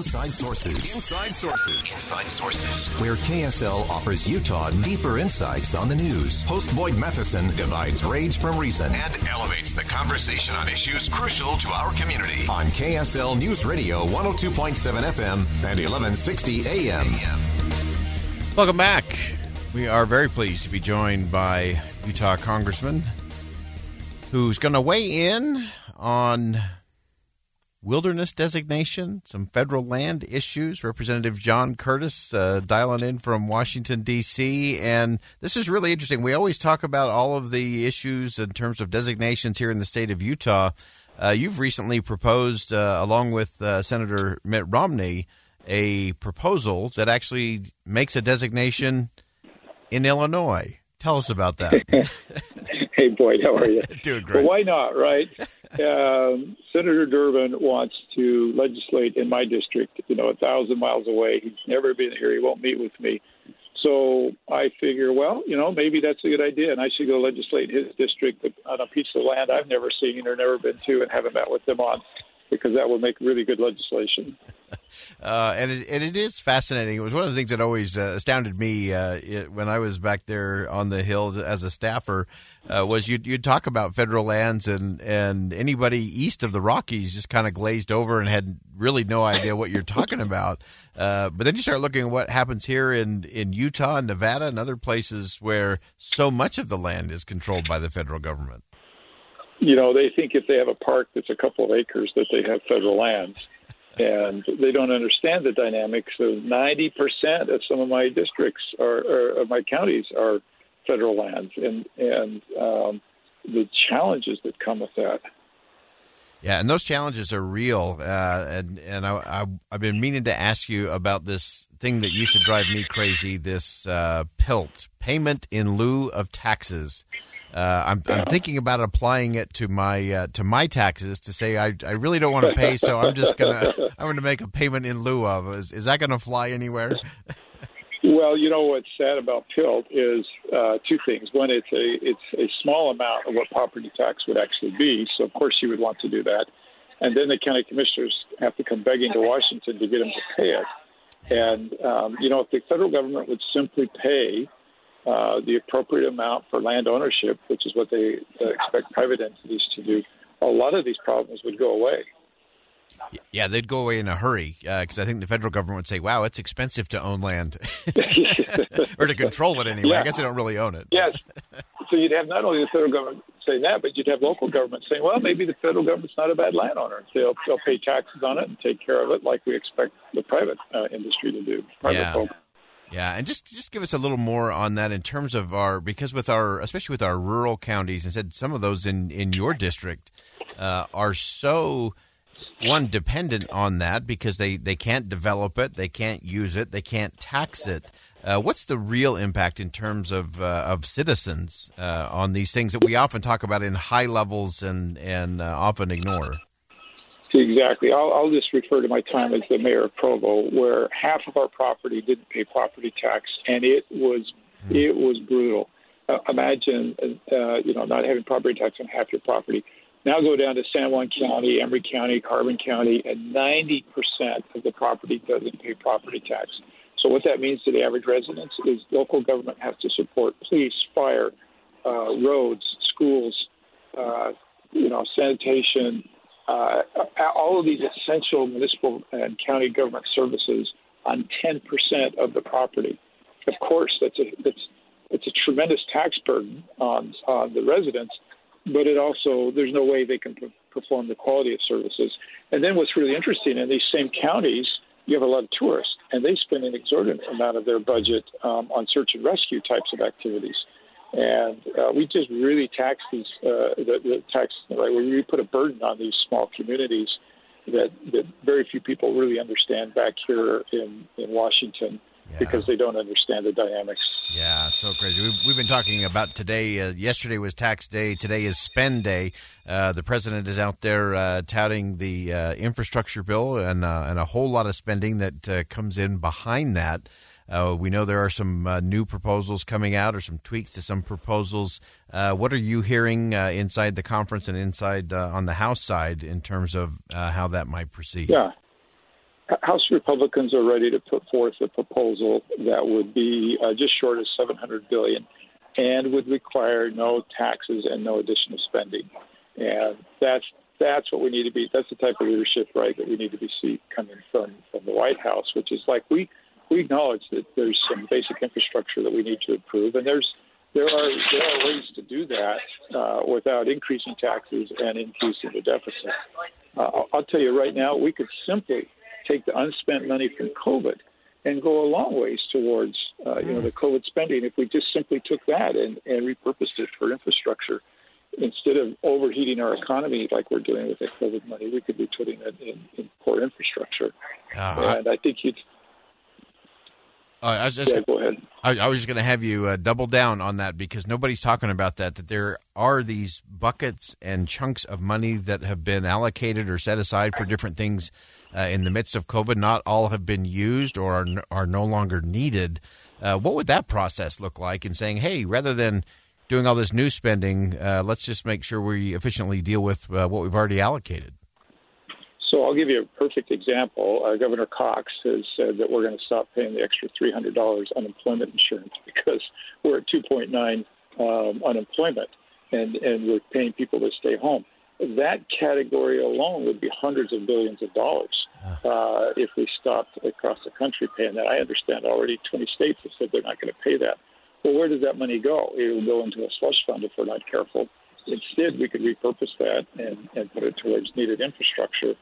Inside Sources. Inside Sources. Inside Sources. Where KSL offers Utah deeper insights on the news. Host Boyd Matheson divides rage from reason and elevates the conversation on issues crucial to our community. On KSL News Radio 102.7 FM and 1160 AM. Welcome back. We are very pleased to be joined by Utah Congressman who's going to weigh in on wilderness designation, some federal land issues. Representative John Curtis uh, dialing in from Washington, D.C. And this is really interesting. We always talk about all of the issues in terms of designations here in the state of Utah. Uh, you've recently proposed, uh, along with uh, Senator Mitt Romney, a proposal that actually makes a designation in Illinois. Tell us about that. hey, Boyd, how are you? Doing great. Well, why not, right? um, Senator Durbin wants to legislate in my district, you know, a thousand miles away. He's never been here. He won't meet with me. So I figure, well, you know, maybe that's a good idea, and I should go legislate in his district on a piece of land I've never seen or never been to and haven't met with them on, because that would make really good legislation. Uh, and it, and it is fascinating. It was one of the things that always uh, astounded me uh, it, when I was back there on the hill as a staffer. Uh, was you you'd talk about federal lands and and anybody east of the Rockies just kind of glazed over and had really no idea what you're talking about. Uh, but then you start looking at what happens here in in Utah and Nevada and other places where so much of the land is controlled by the federal government. You know, they think if they have a park that's a couple of acres that they have federal lands and they don't understand the dynamics of 90% of some of my districts or, or my counties are federal lands and and um, the challenges that come with that. Yeah, and those challenges are real. Uh, and and I, I, have been meaning to ask you about this thing that used to drive me crazy this uh, PILT, payment in lieu of taxes. Uh, I'm, I'm thinking about applying it to my uh, to my taxes to say I, I really don't want to pay, so I'm just gonna I'm gonna make a payment in lieu of. Is, is that going to fly anywhere? Well, you know what's sad about PILT is uh, two things. One, it's a it's a small amount of what property tax would actually be, so of course you would want to do that. And then the county commissioners have to come begging to Washington to get them to pay it. And um, you know, if the federal government would simply pay uh, the appropriate amount for land ownership, which is what they uh, expect private entities to do, a lot of these problems would go away. Yeah, they'd go away in a hurry because uh, I think the federal government would say, "Wow, it's expensive to own land or to control it anyway." Yeah. I guess they don't really own it. Yes. So you'd have not only the federal government saying that, but you'd have local governments saying, "Well, maybe the federal government's not a bad landowner. They'll they'll pay taxes on it and take care of it like we expect the private uh, industry to do." Private yeah. Folk. Yeah, and just just give us a little more on that in terms of our because with our especially with our rural counties, and said some of those in in your district uh, are so one dependent on that because they they can't develop it, they can't use it, they can't tax it. Uh, what's the real impact in terms of uh, of citizens uh, on these things that we often talk about in high levels and and uh, often ignore? Exactly. I'll, I'll, just refer to my time as the mayor of Provo, where half of our property didn't pay property tax, and it was mm. it was brutal. Uh, imagine, uh, you know, not having property tax on half your property. Now go down to San Juan County, Emery County, Carbon County, and 90% of the property doesn't pay property tax. So what that means to the average residents is local government has to support police, fire, uh, roads, schools, uh, you know, sanitation, uh, all of these essential municipal and county government services on 10% of the property. Of course, that's a, that's it's a tremendous tax burden on on the residents, but it also there's no way they can perform the quality of services. And then what's really interesting in these same counties, you have a lot of tourists, and they spend an exorbitant amount of their budget um, on search and rescue types of activities. And uh, we just really tax these, uh, the, the tax, right, we really put a burden on these small communities that, that very few people really understand back here in, in Washington yeah. because they don't understand the dynamics. Yeah, so crazy. We've, we've been talking about today. Uh, yesterday was tax day. Today is spend day. Uh, the president is out there uh, touting the uh, infrastructure bill and uh, and a whole lot of spending that uh, comes in behind that. Uh, we know there are some uh, new proposals coming out, or some tweaks to some proposals. Uh, what are you hearing inside the conference and inside on the House side in terms of how that might proceed? Yeah. House Republicans are ready to put forth a proposal that would be uh, just short of 700 billion, and would require no taxes and no additional spending. And that's that's what we need to be. That's the type of leadership, right, that we need to be see coming from from the White House, which is like we we acknowledge that there's some basic infrastructure that we need to improve, and there's there are there are ways to do that uh, without increasing taxes and increasing the deficit. Uh, I'll tell you right now, we could simply take the unspent money from COVID and go a long ways towards uh, you know the COVID spending if we just simply took that and, and repurposed it for infrastructure instead of overheating our economy like we're doing with the COVID money. We could be putting it in, in core infrastructure, uh, and I think you'd. Uh, I was just yeah, go ahead. I, I was just going to have you uh, double down on that because nobody's talking about that. That there are these buckets and chunks of money that have been allocated or set aside for different things uh, in the midst of COVID. Not all have been used or are, are no longer needed. Uh, what would that process look like in saying, hey, rather than doing all this new spending, uh, let's just make sure we efficiently deal with uh, what we've already allocated? So I'll give you a perfect example. Uh, Governor Cox has said that we're going to stop paying the extra $300 unemployment insurance because we're at 2.9 um, unemployment and, and we're paying people to stay home that category alone would be hundreds of billions of dollars uh, if we stopped across the country paying that. I understand already 20 states have said they're not going to pay that. Well, where does that money go? It will go into a slush fund if we're not careful. Instead, we could repurpose that and, and put it towards needed infrastructure.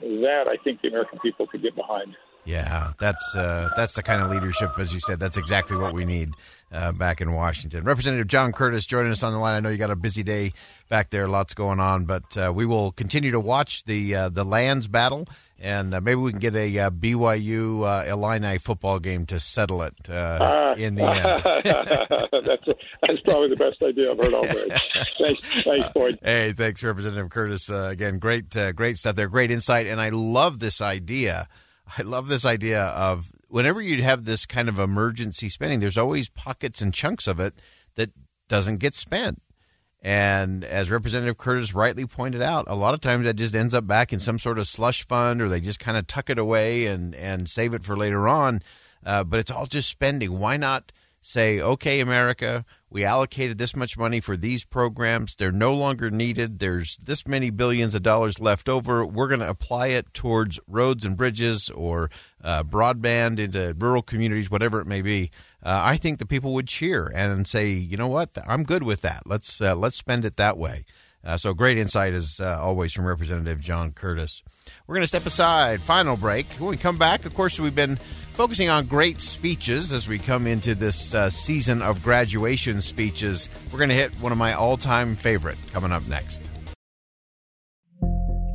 That I think the American people could get behind. Yeah, that's uh, that's the kind of leadership, as you said. That's exactly what we need uh, back in Washington. Representative John Curtis joining us on the line. I know you got a busy day back there, lots going on, but uh, we will continue to watch the uh, the lands battle, and uh, maybe we can get a uh, BYU uh, Illini football game to settle it uh, ah. in the end. that's, that's probably the best idea I've heard all day. thanks, thanks, Boyd. Uh, hey, thanks, Representative Curtis. again, great, great stuff there, great insight, and I love this idea I love this idea of whenever you have this kind of emergency spending, there's always pockets and chunks of it that doesn't get spent. And as Representative Curtis rightly pointed out, a lot of times that just ends up back in some sort of slush fund or they just kind of tuck it away and, and save it for later on. Uh, but it's all just spending. Why not say, okay, America, we allocated this much money for these programs. They're no longer needed. There's this many billions of dollars left over. We're going to apply it towards roads and bridges or uh, broadband into rural communities, whatever it may be. Uh, I think the people would cheer and say, you know what, I'm good with that. Let's uh, let's spend it that way. Uh, so great insight as uh, always from Representative John Curtis. We're going to step aside. Final break. When we come back, of course, we've been focusing on great speeches as we come into this uh, season of graduation speeches. We're going to hit one of my all-time favorite coming up next.